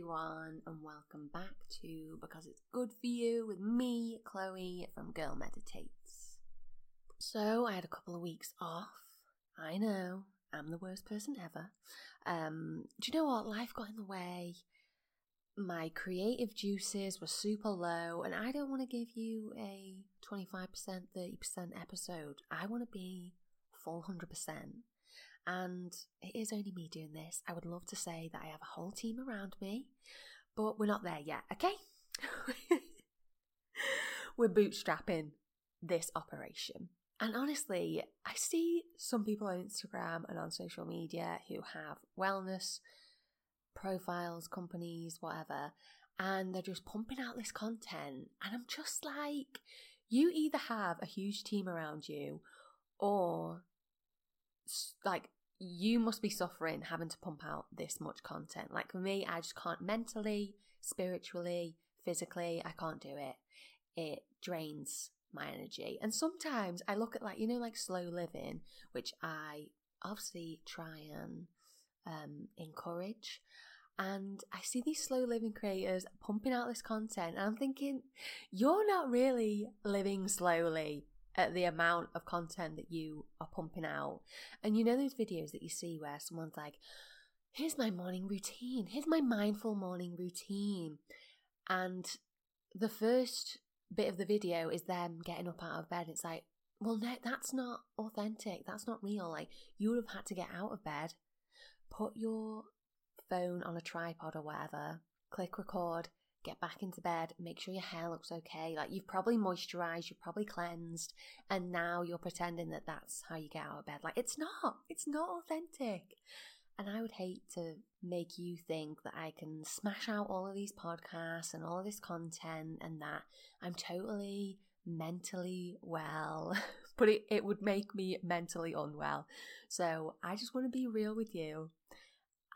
everyone, and welcome back to Because It's Good For You with me, Chloe from Girl Meditates. So, I had a couple of weeks off. I know, I'm the worst person ever. Um, do you know what? Life got in the way. My creative juices were super low, and I don't want to give you a 25%, 30% episode. I want to be full 100%. And it is only me doing this. I would love to say that I have a whole team around me, but we're not there yet, okay? we're bootstrapping this operation. And honestly, I see some people on Instagram and on social media who have wellness profiles, companies, whatever, and they're just pumping out this content. And I'm just like, you either have a huge team around you or like you must be suffering having to pump out this much content. Like for me, I just can't mentally, spiritually, physically, I can't do it. It drains my energy. And sometimes I look at like, you know, like slow living, which I obviously try and um, encourage. And I see these slow living creators pumping out this content, and I'm thinking, you're not really living slowly at the amount of content that you are pumping out. And you know those videos that you see where someone's like, here's my morning routine, here's my mindful morning routine. And the first bit of the video is them getting up out of bed. It's like, well, that's not authentic. That's not real. Like, you would have had to get out of bed, put your phone on a tripod or whatever, click record, get back into bed, make sure your hair looks okay. Like you've probably moisturized, you've probably cleansed, and now you're pretending that that's how you get out of bed. Like it's not, it's not authentic. And I would hate to make you think that I can smash out all of these podcasts and all of this content and that I'm totally mentally well, but it, it would make me mentally unwell. So I just want to be real with you.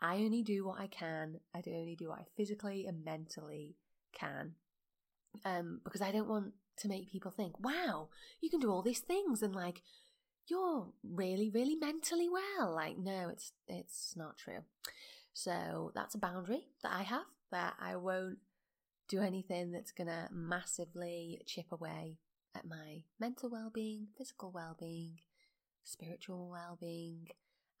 I only do what I can. I do only do what I physically and mentally can. Um, because I don't want to make people think, wow, you can do all these things and like you're really, really mentally well. Like, no, it's it's not true. So that's a boundary that I have that I won't do anything that's gonna massively chip away at my mental well being, physical well being, spiritual well being,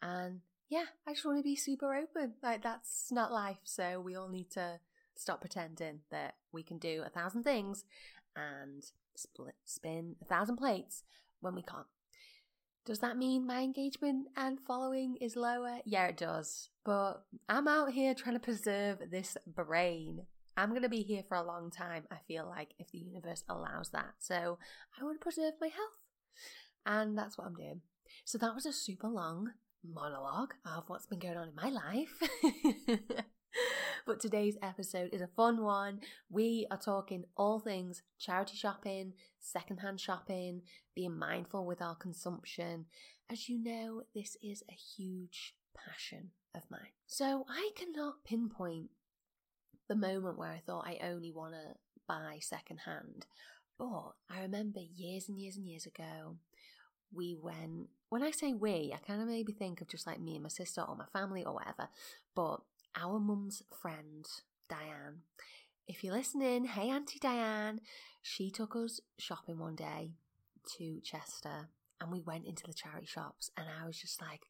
and yeah, I just want to be super open. Like, that's not life. So we all need to stop pretending that we can do a thousand things and split, spin a thousand plates when we can't. Does that mean my engagement and following is lower? Yeah, it does. But I'm out here trying to preserve this brain. I'm going to be here for a long time, I feel like, if the universe allows that. So I want to preserve my health. And that's what I'm doing. So that was a super long monologue of what's been going on in my life. but today's episode is a fun one. We are talking all things charity shopping, secondhand shopping, being mindful with our consumption. As you know, this is a huge passion of mine. So I cannot pinpoint the moment where I thought I only want to buy secondhand. But I remember years and years and years ago, we went when I say we, I kind of maybe think of just like me and my sister or my family or whatever. But our mum's friend, Diane, if you're listening, hey Auntie Diane, she took us shopping one day to Chester and we went into the charity shops and I was just like,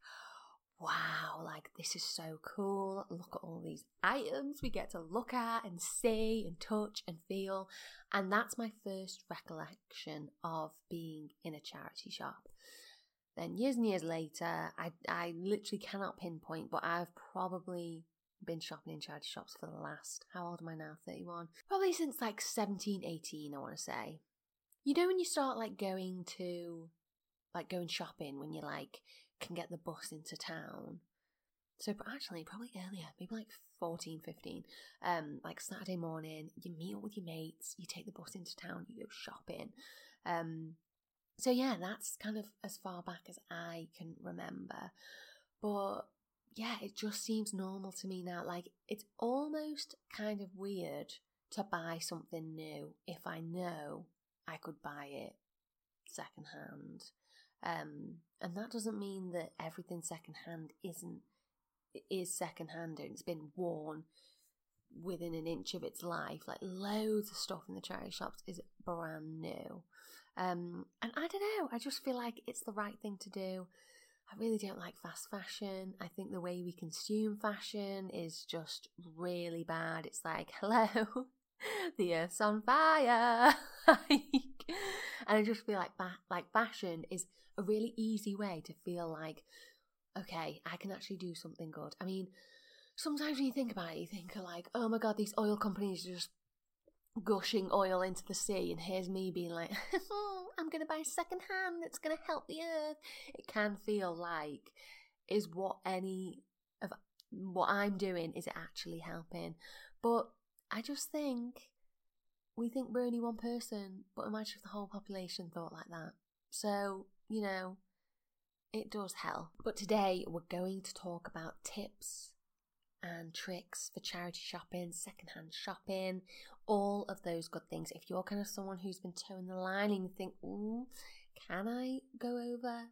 wow, like this is so cool. Look at all these items we get to look at and see and touch and feel. And that's my first recollection of being in a charity shop. Then years and years later, I, I literally cannot pinpoint, but I've probably been shopping in charity shops for the last, how old am I now? 31? Probably since like 17, 18, I want to say. You know, when you start like going to, like going shopping when you like can get the bus into town. So actually, probably earlier, maybe like 14, 15. Um, like Saturday morning, you meet up with your mates, you take the bus into town, you go shopping. Um, so yeah, that's kind of as far back as I can remember. But yeah, it just seems normal to me now. Like it's almost kind of weird to buy something new if I know I could buy it secondhand. Um, and that doesn't mean that everything secondhand isn't is secondhand and it's been worn within an inch of its life. Like loads of stuff in the charity shops is brand new. Um, and I don't know, I just feel like it's the right thing to do. I really don't like fast fashion. I think the way we consume fashion is just really bad. It's like, hello, the earth's on fire. and I just feel like like fashion is a really easy way to feel like, okay, I can actually do something good. I mean, sometimes when you think about it, you think like, oh my god, these oil companies are just gushing oil into the sea, and here's me being like, hmm, I'm going to buy second hand that's going to help the earth. It can feel like, is what any of what I'm doing, is it actually helping? But I just think we think we're only one person, but imagine if the whole population thought like that. So, you know, it does help. But today we're going to talk about tips and tricks for charity shopping, secondhand shopping, all of those good things. If you're kind of someone who's been toeing the line and you think, ooh, can I go over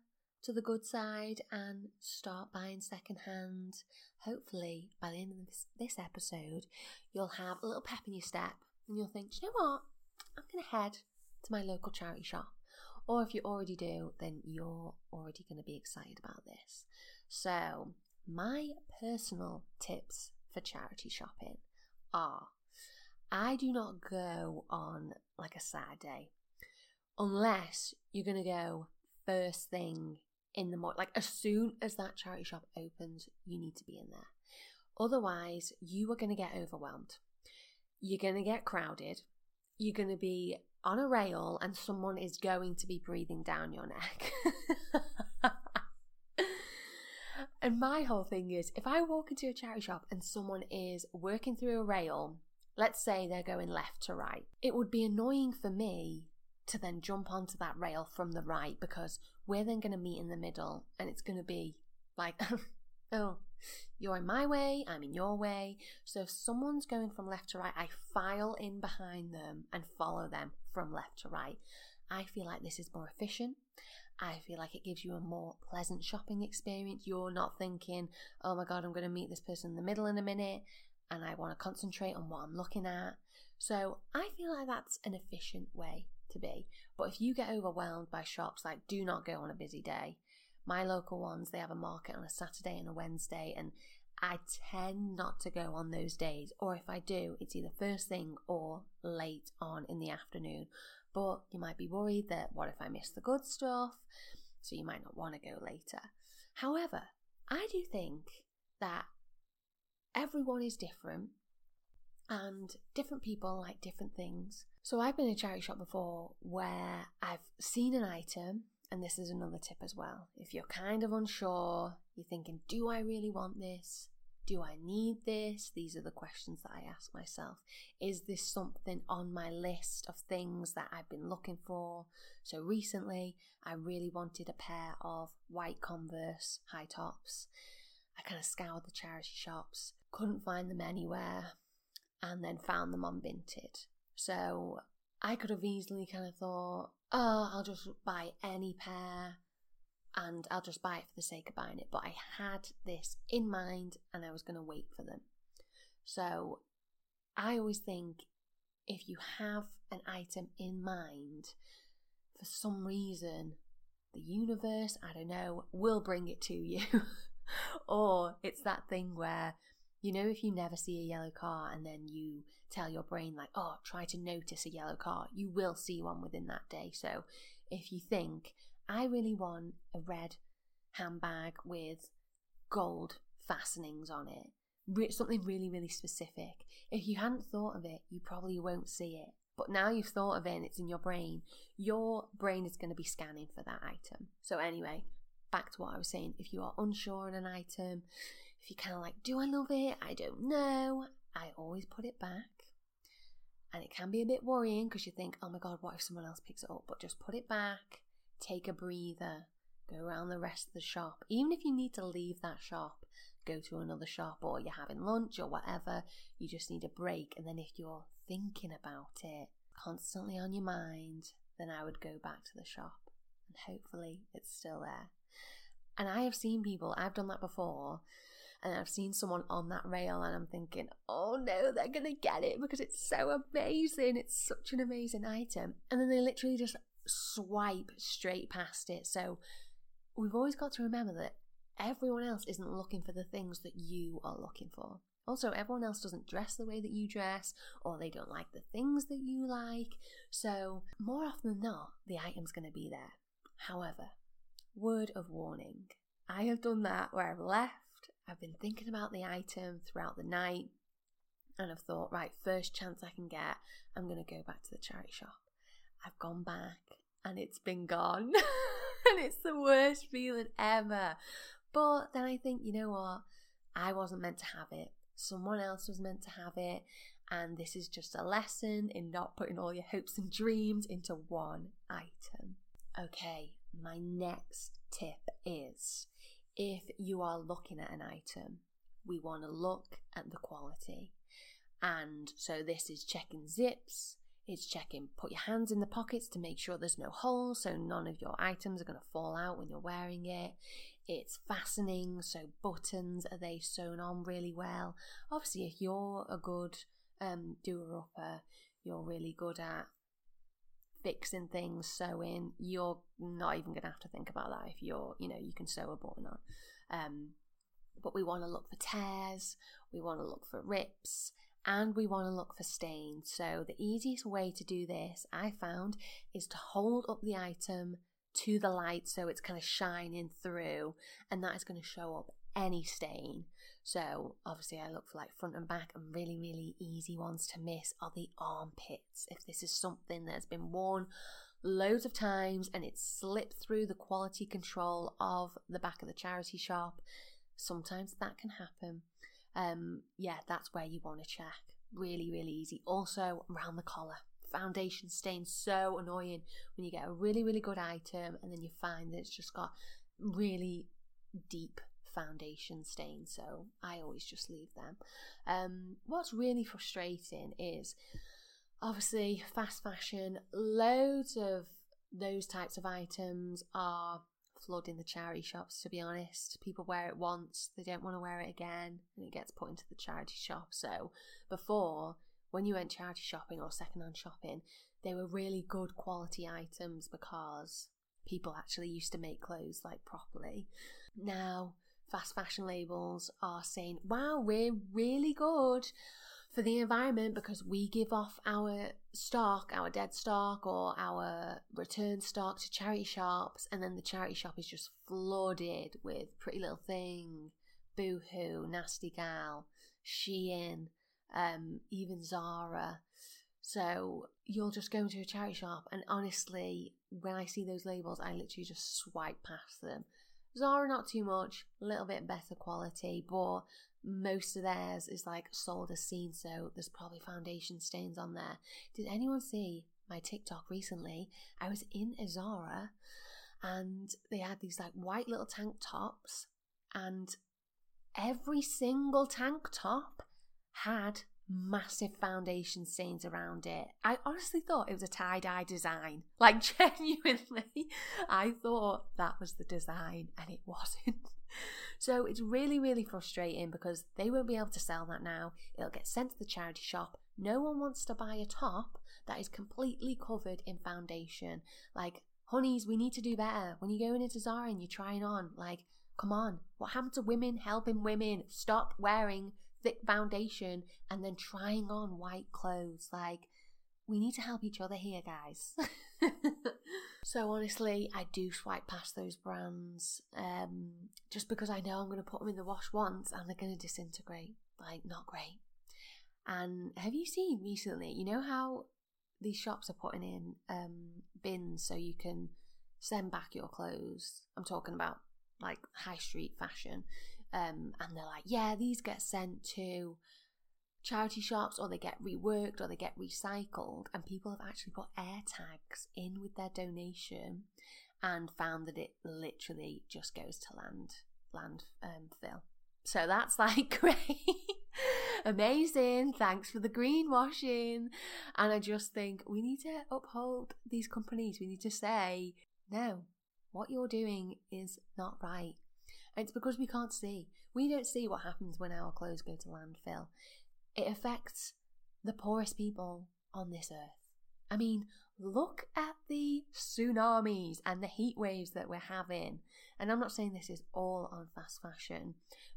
to the good side and start buying secondhand? Hopefully, by the end of this, this episode, you'll have a little pep in your step and you'll think, you know what? I'm going to head to my local charity shop. Or if you already do, then you're already going to be excited about this. So, my personal tips for charity shopping are I do not go on like a Saturday unless you're going to go first thing in the morning. Like as soon as that charity shop opens, you need to be in there. Otherwise, you are going to get overwhelmed. You're going to get crowded. You're going to be on a rail and someone is going to be breathing down your neck. And my whole thing is if I walk into a charity shop and someone is working through a rail, let's say they're going left to right, it would be annoying for me to then jump onto that rail from the right because we're then going to meet in the middle and it's going to be like, oh, you're in my way, I'm in your way. So if someone's going from left to right, I file in behind them and follow them from left to right. I feel like this is more efficient. I feel like it gives you a more pleasant shopping experience. You're not thinking, oh my God, I'm going to meet this person in the middle in a minute and I want to concentrate on what I'm looking at. So I feel like that's an efficient way to be. But if you get overwhelmed by shops, like do not go on a busy day. My local ones, they have a market on a Saturday and a Wednesday, and I tend not to go on those days. Or if I do, it's either first thing or late on in the afternoon but you might be worried that what if I miss the good stuff? So you might not want to go later. However, I do think that everyone is different and different people like different things. So I've been in a charity shop before where I've seen an item, and this is another tip as well. If you're kind of unsure, you're thinking, do I really want this? Do I need this? These are the questions that I ask myself. Is this something on my list of things that I've been looking for? So recently, I really wanted a pair of white Converse high tops. I kind of scoured the charity shops, couldn't find them anywhere, and then found them on Vinted. So I could have easily kind of thought, oh, I'll just buy any pair and I'll just buy it for the sake of buying it. But I had this in mind and I was going to wait for them. So I always think if you have an item in mind, for some reason, the universe, I don't know, will bring it to you. or it's that thing where, you know, if you never see a yellow car and then you tell your brain, like, oh, try to notice a yellow car, you will see one within that day. So if you think, I really want a red handbag with gold fastenings on it. Re- something really, really specific. If you hadn't thought of it, you probably won't see it. But now you've thought of it and it's in your brain, your brain is going to be scanning for that item. So, anyway, back to what I was saying. If you are unsure on an item, if you're kind of like, do I love it? I don't know. I always put it back. And it can be a bit worrying because you think, oh my God, what if someone else picks it up? But just put it back take a breather, go around the rest of the shop. Even if you need to leave that shop, go to another shop or you're having lunch or whatever, you just need a break. And then if you're thinking about it constantly on your mind, then I would go back to the shop and hopefully it's still there. And I have seen people, I've done that before, and I've seen someone on that rail and I'm thinking, oh no, they're going to get it because it's so amazing. It's such an amazing item. And then they literally just swipe straight past it. So we've always got to remember that everyone else isn't looking for the things that you are looking for. Also, everyone else doesn't dress the way that you dress, or they don't like the things that you like. So, more often than not, the item's going to be there. However, word of warning I have done that where I've left, I've been thinking about the item throughout the night, and I've thought, right, first chance I can get, I'm going to go back to the charity shop. I've gone back and it's been gone. and it's the worst feeling ever. But then I think, you know what? I wasn't meant to have it. Someone else was meant to have it. And this is just a lesson in not putting all your hopes and dreams into one item. Okay, my next tip is if you are looking at an item, we want to look at the quality. And so this is checking zips, it's checking put your hands in the pockets to make sure there's no holes so none of your items are going to fall out when you're wearing it. It's fastening, so buttons are they sewn on really well. Obviously, if you're a good um, doer upper, you're really good at fixing things, sewing, you're not even going to have to think about that if you're, you know, you can sew a button on. Um, but we want to look for tears, we want to look for rips, and we want to look for stains. So, the easiest way to do this, I found, is to hold up the item to the light so it's kind of shining through, and that is going to show up any stain. So, obviously, I look for like front and back, and really, really easy ones to miss are the armpits. If this is something that's been worn loads of times and it's slipped through the quality control of the back of the charity shop, sometimes that can happen um, yeah, that's where you want to check. Really, really easy. Also, around the collar. Foundation stain so annoying when you get a really, really good item and then you find that it's just got really deep foundation stain. So I always just leave them. Um, what's really frustrating is obviously fast fashion, loads of those types of items are flooding the charity shops, to be honest. People wear it once, they don't want to wear it again, and it gets put into the charity shop. So before, when you went charity shopping or secondhand shopping, they were really good quality items because people actually used to make clothes like properly. Now, fast fashion labels are saying, wow, we're really good for the environment because we give off our stock, our dead stock, or our return stock to charity shops, and then the charity shop is just flooded with Pretty Little Thing, Boohoo, Nasty Gal, Shein, um, even Zara. So you'll just go into a charity shop, and honestly, when I see those labels, I literally just swipe past them. Zara, not too much, a little bit better quality, but most of theirs is like sold as seen, so there's probably foundation stains on there. Did anyone see my TikTok recently? I was in a Zara and they had these like white little tank tops, and every single tank top had massive foundation stains around it. I honestly thought it was a tie dye design. Like, genuinely, I thought that was the design, and it wasn't. So it's really, really frustrating because they won't be able to sell that now. It'll get sent to the charity shop. No one wants to buy a top that is completely covered in foundation. Like, honeys, we need to do better. When you're going into Zara and you're trying on, like, come on, what happened to women helping women? Stop wearing thick foundation and then trying on white clothes. Like, we need to help each other here, guys. so honestly, I do swipe past those brands um, just because I know I'm going to put them in the wash once and they're going to disintegrate. Like, not great. And have you seen recently, you know how these shops are putting in um, bins so you can send back your clothes? I'm talking about like high street fashion. Um, and they're like, yeah, these get sent to charity shops or they get reworked or they get recycled and people have actually put air tags in with their donation and found that it literally just goes to land land um, so that's like great. Amazing. Thanks for the greenwashing. And i just think we need to uphold these companies. We need to say no what you're doing is not right And it's because we can't see. We don't see what happens when our clothes go to landfill. It affects the poorest people on this earth. I mean, look at the tsunamis and the heat waves that we're having. And I'm not saying this is all on fast fashion,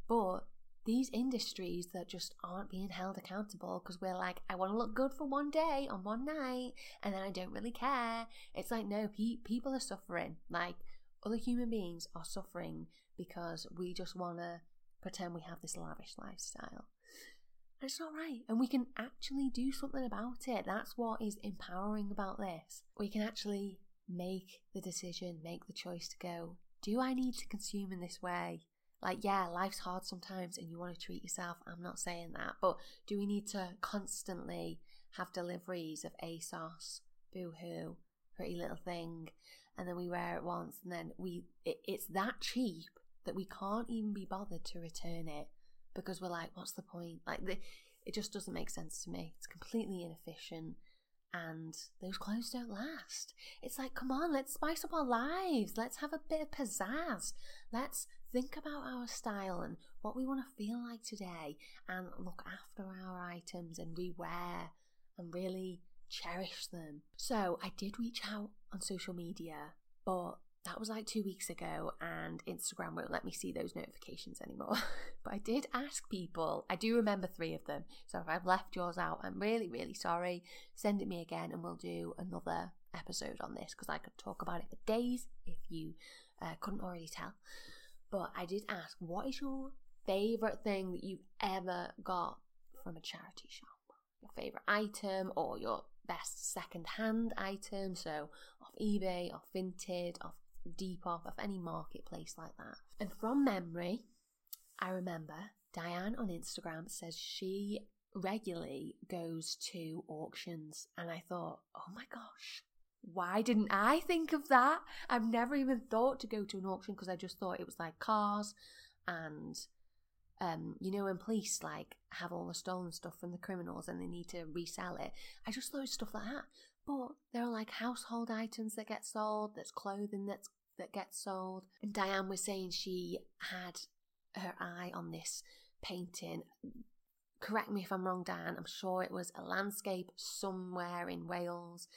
but these industries that just aren't being held accountable because we're like, I want to look good for one day on one night, and then I don't really care. It's like, no, pe- people are suffering. Like, other human beings are suffering because we just want to pretend we have this lavish lifestyle. And it's not right. And we can actually do something about it. That's what is empowering about this. We can actually make the decision, make the choice to go, do I need to consume in this way? Like, yeah, life's hard sometimes and you want to treat yourself. I'm not saying that. But do we need to constantly have deliveries of ASOS, Boohoo, Pretty Little Thing, and then we wear it once and then we, it, it's that cheap that we can't even be bothered to return it because we're like, what's the point? Like, the, it just doesn't make sense to me. It's completely inefficient and those clothes don't last. It's like, come on, let's spice up our lives. Let's have a bit of pizzazz. Let's think about our style and what we want to feel like today and look after our items and rewear and really cherish them. So I did reach out on social media, but that was like two weeks ago, and Instagram won't let me see those notifications anymore. but I did ask people, I do remember three of them. So if I've left yours out, I'm really, really sorry. Send it me again, and we'll do another episode on this because I could talk about it for days if you uh, couldn't already tell. But I did ask, what is your favourite thing that you've ever got from a charity shop? Your favourite item or your best second hand item? So off eBay, off Vinted, off Depop, off any marketplace like that. And from memory, I remember Diane on Instagram says she regularly goes to auctions, and I thought, oh my gosh, why didn't I think of that? I've never even thought to go to an auction because I just thought it was like cars and um, you know, when police like have all the stolen stuff from the criminals and they need to resell it. I just thought stuff like that. But there are like household items that get sold, there's clothing that's that gets sold. And Diane was saying she had her eye on this painting. Correct me if I'm wrong, Dan. I'm sure it was a landscape somewhere in Wales.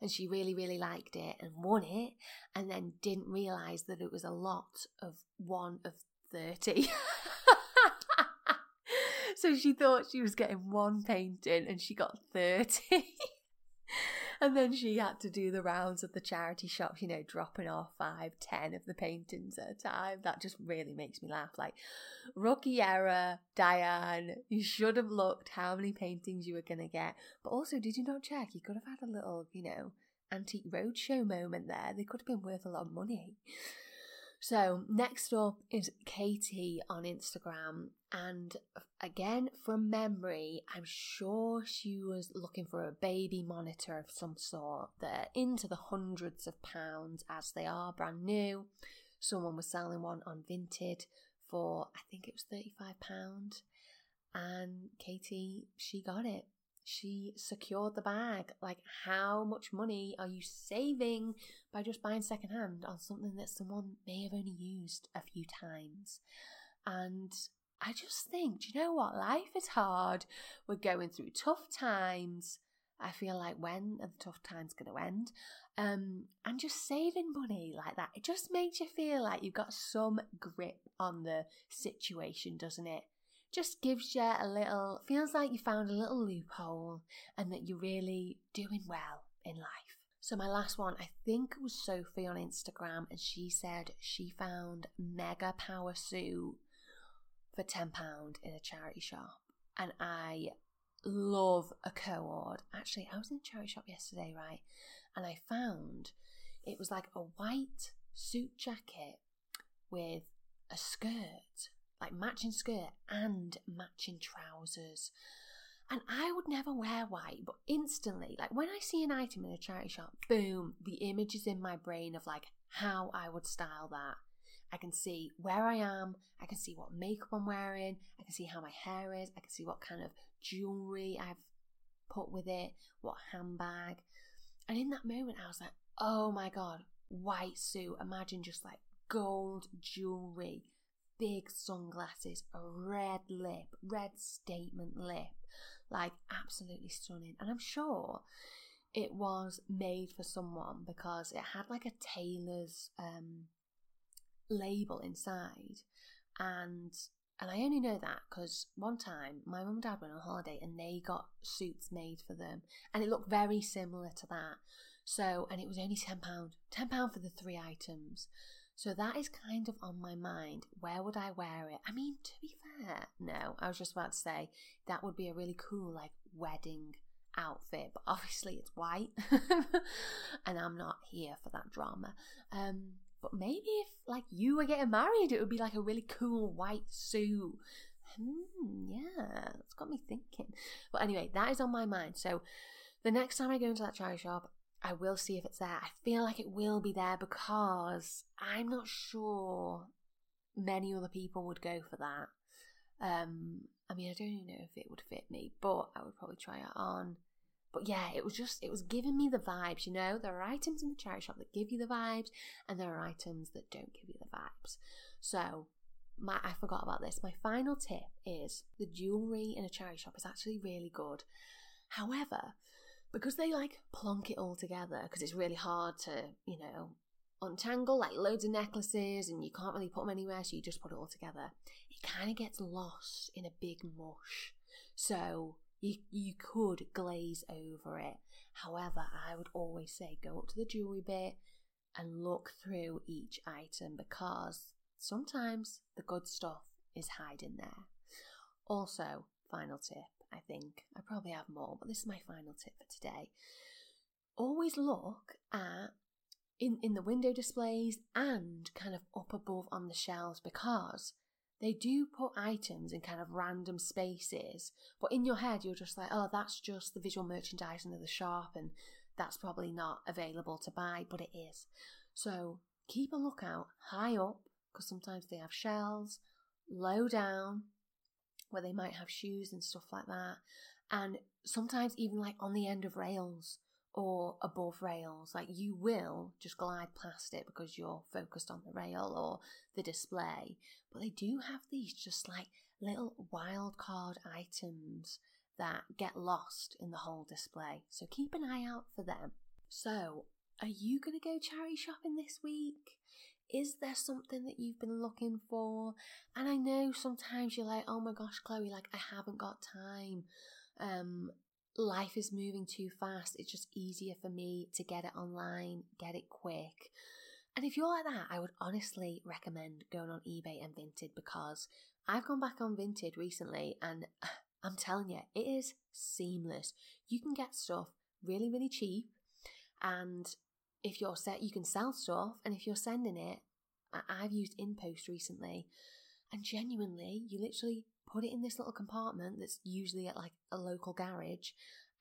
And she really, really liked it and won it, and then didn't realise that it was a lot of one of 30. so she thought she was getting one painting and she got 30. and then she had to do the rounds of the charity shops, you know, dropping off five, ten of the paintings at a time. That just really makes me laugh. Like, rookie error, Diane. You should have looked how many paintings you were going to get. But also, did you not check? You could have had a little, you know, antique roadshow moment there. They could have been worth a lot of money. So, next up is Katie on Instagram. And again, from memory, I'm sure she was looking for a baby monitor of some sort. They're into the hundreds of pounds as they are brand new. Someone was selling one on Vinted for, I think it was £35. And Katie, she got it she secured the bag. Like, how much money are you saving by just buying secondhand on something that someone may have only used a few times? And I just think, do you know what? Life is hard. We're going through tough times. I feel like when are the tough times going to end? Um, and just saving money like that, it just makes you feel like you've got some grip on the situation, doesn't it? Just gives you a little, feels like you found a little loophole and that you're really doing well in life. So, my last one, I think it was Sophie on Instagram, and she said she found Mega Power Suit for £10 in a charity shop. And I love a cord. Actually, I was in a charity shop yesterday, right? And I found it was like a white suit jacket with a skirt like matching skirt and matching trousers. And I would never wear white, but instantly, like when I see an item in a charity shop, boom, the image is in my brain of like how I would style that. I can see where I am, I can see what makeup I'm wearing, I can see how my hair is, I can see what kind of jewelry I've put with it, what handbag. And in that moment, I was like, oh my god, white suit. Imagine just like gold jewelry big sunglasses, a red lip, red statement lip, like absolutely stunning. And I'm sure it was made for someone because it had like a tailor's um, label inside, and and I only know that because one time my mum and dad went on holiday and they got suits made for them, and it looked very similar to that. So, and it was only £10. £10 for the three items. So that is kind of on my mind. Where would I wear it? I mean, to be fair, no, I was just about to say that would be a really cool, like, wedding outfit, but obviously it's white and I'm not here for that drama. Um, but maybe if like you were getting married, it would be like a really cool white suit. Hmm, yeah, it's got me thinking. But anyway, that is on my mind. So the next time I go into that charity shop, I will see if it's there. I feel like it will be there because I'm not sure many other people would go for that. Um, I mean, I don't even know if it would fit me, but I would probably try it on. But yeah, it was just, it was giving me the vibes, you know? There are items in the charity shop that give you the vibes, and there are items that don't give you the vibes. So, my, I forgot about this. My final tip is the jewellery in a charity shop is actually really good. However, because they like plonk it all together, because it's really hard to, you know, untangle like loads of necklaces and you can't really put them anywhere, so you just put it all together. It kind of gets lost in a big mush. So you, you could glaze over it. However, I would always say go up to the jewellery bit and look through each item because sometimes the good stuff is hiding there. Also, final tip I think I probably have more, but this is my final tip for today. Always look at in, in the window displays and kind of up above on the shelves because they do put items in kind of random spaces, but in your head, you're just like, oh, that's just the visual merchandising of the shop, and that's probably not available to buy, but it is. So keep a lookout high up, because sometimes they have shelves, low down, where they might have shoes and stuff like that, and sometimes even like on the end of rails or above rails. Like you will just glide past it because you're focused on the rail or the display. But they do have these just like little wild card items that get lost in the whole display. So keep an eye out for them. So, are you going to go charity shopping this week? Is there something that you've been looking for? And I know sometimes you're like, oh my gosh, Chloe, like I haven't got time. Um, life is moving too fast. It's just easier for me to get it online, get it quick. And if you're like that, I would honestly recommend going on eBay and Vinted because I've gone back on Vinted recently and I'm telling you, it is seamless. You can get stuff really, really cheap. And if you're set, you can sell stuff. And if you're sending it, I've used InPost recently. And genuinely, you literally put it in this little compartment that's usually at like a local garage.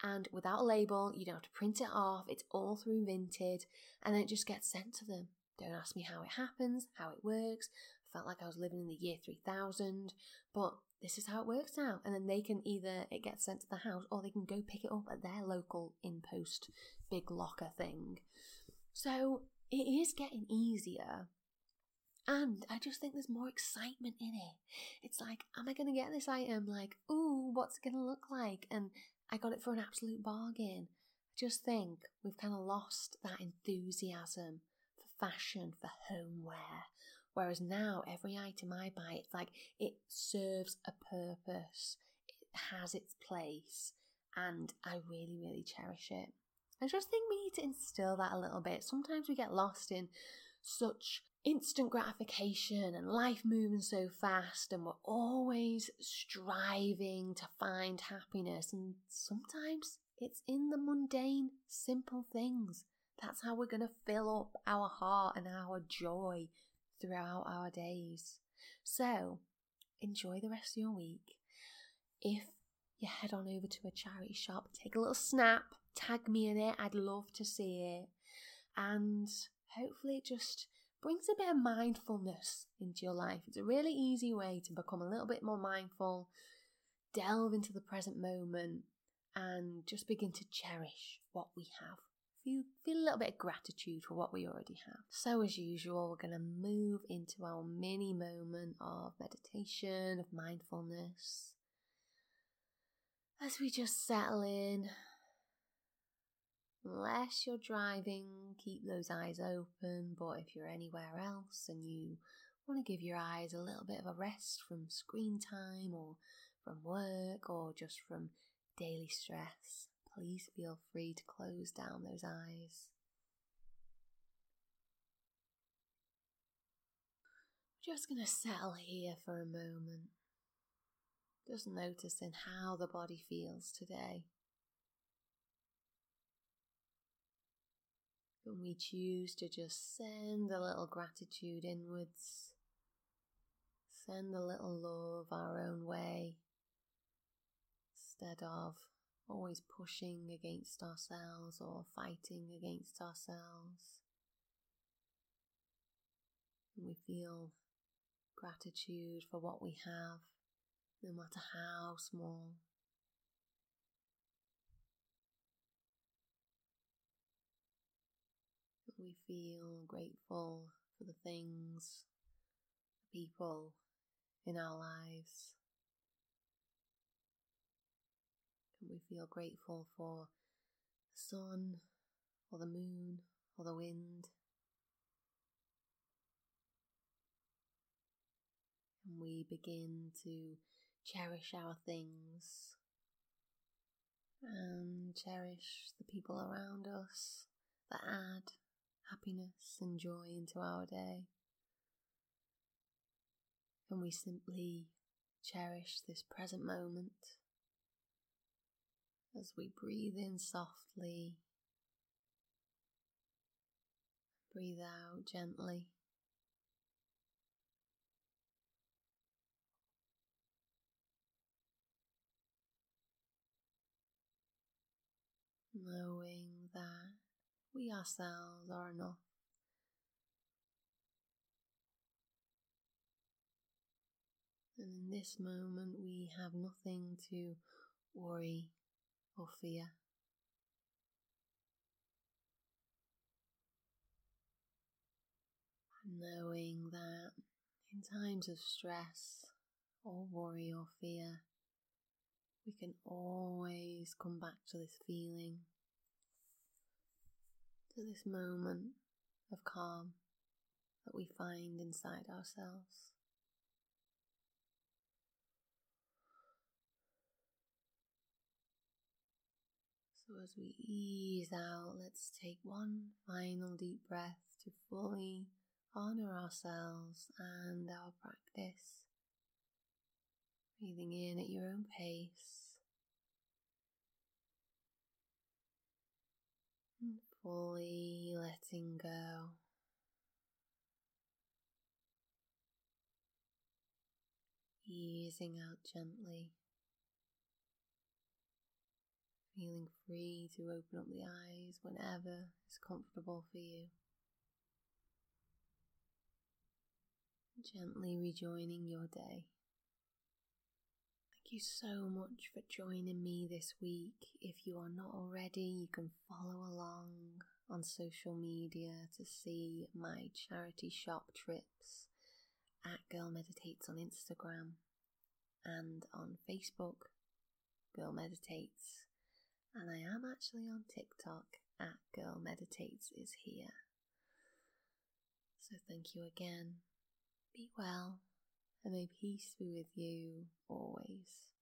And without a label, you don't have to print it off. It's all through Vinted, and then it just gets sent to them. Don't ask me how it happens, how it works. I felt like I was living in the year 3000, but this is how it works now. And then they can either it gets sent to the house or they can go pick it up at their local InPost big locker thing. So it is getting easier and I just think there's more excitement in it. It's like, am I going to get this item? Like, ooh, what's it going to look like? And I got it for an absolute bargain. I just think we've kind of lost that enthusiasm for fashion, for homeware. Whereas now, every item I buy, it's like it serves a purpose, it has its place, and I really, really cherish it. I just think we need to instill that a little bit. Sometimes we get lost in such instant gratification and life moving so fast, and we're always striving to find happiness. And sometimes it's in the mundane, simple things. That's how we're going to fill up our heart and our joy throughout our days. So, enjoy the rest of your week. If you head on over to a charity shop, take a little snap, tag me in it. I'd love to see it. And hopefully, it just brings a bit of mindfulness into your life. It's a really easy way to become a little bit more mindful, delve into the present moment, and just begin to cherish what we have feel, feel a little bit of gratitude for what we already have. So, as usual, we're going to move into our mini moment of meditation, of mindfulness. As we just settle in, unless you're driving, keep those eyes open. But if you're anywhere else and you want to give your eyes a little bit of a rest from screen time or from work or just from daily stress, please feel free to close down those eyes. Just going to settle here for a moment. Just noticing how the body feels today. And we choose to just send a little gratitude inwards, send a little love our own way instead of always pushing against ourselves or fighting against ourselves. And we feel gratitude for what we have, no matter how small. We feel grateful for the things, the people in our lives. we feel grateful for the sun, or the moon, or the wind. And we begin to cherish our things and cherish the people around us that add happiness and joy into our day. And we simply cherish this present moment as we breathe in softly, breathe out gently. Knowing we ourselves are enough. And in this moment, we have nothing to worry or fear. Knowing that in times of stress or worry or fear, we can always come back to this feeling, to this moment of calm that we find inside ourselves. So, as we ease out, let's take one final deep breath to fully honor ourselves and our practice. Breathing in at your own pace. And fully letting go. Easing out gently feeling free to open up the eyes whenever is comfortable for you. Gently rejoining your day. You so much for joining me this week. If you are not already, you can follow along on social media to see my charity shop trips at Girl Meditates on Instagram and on Facebook, Girl Meditates and I am actually on TikTok at Girl Meditates is here. So thank you again. Be well, and may peace be with you always.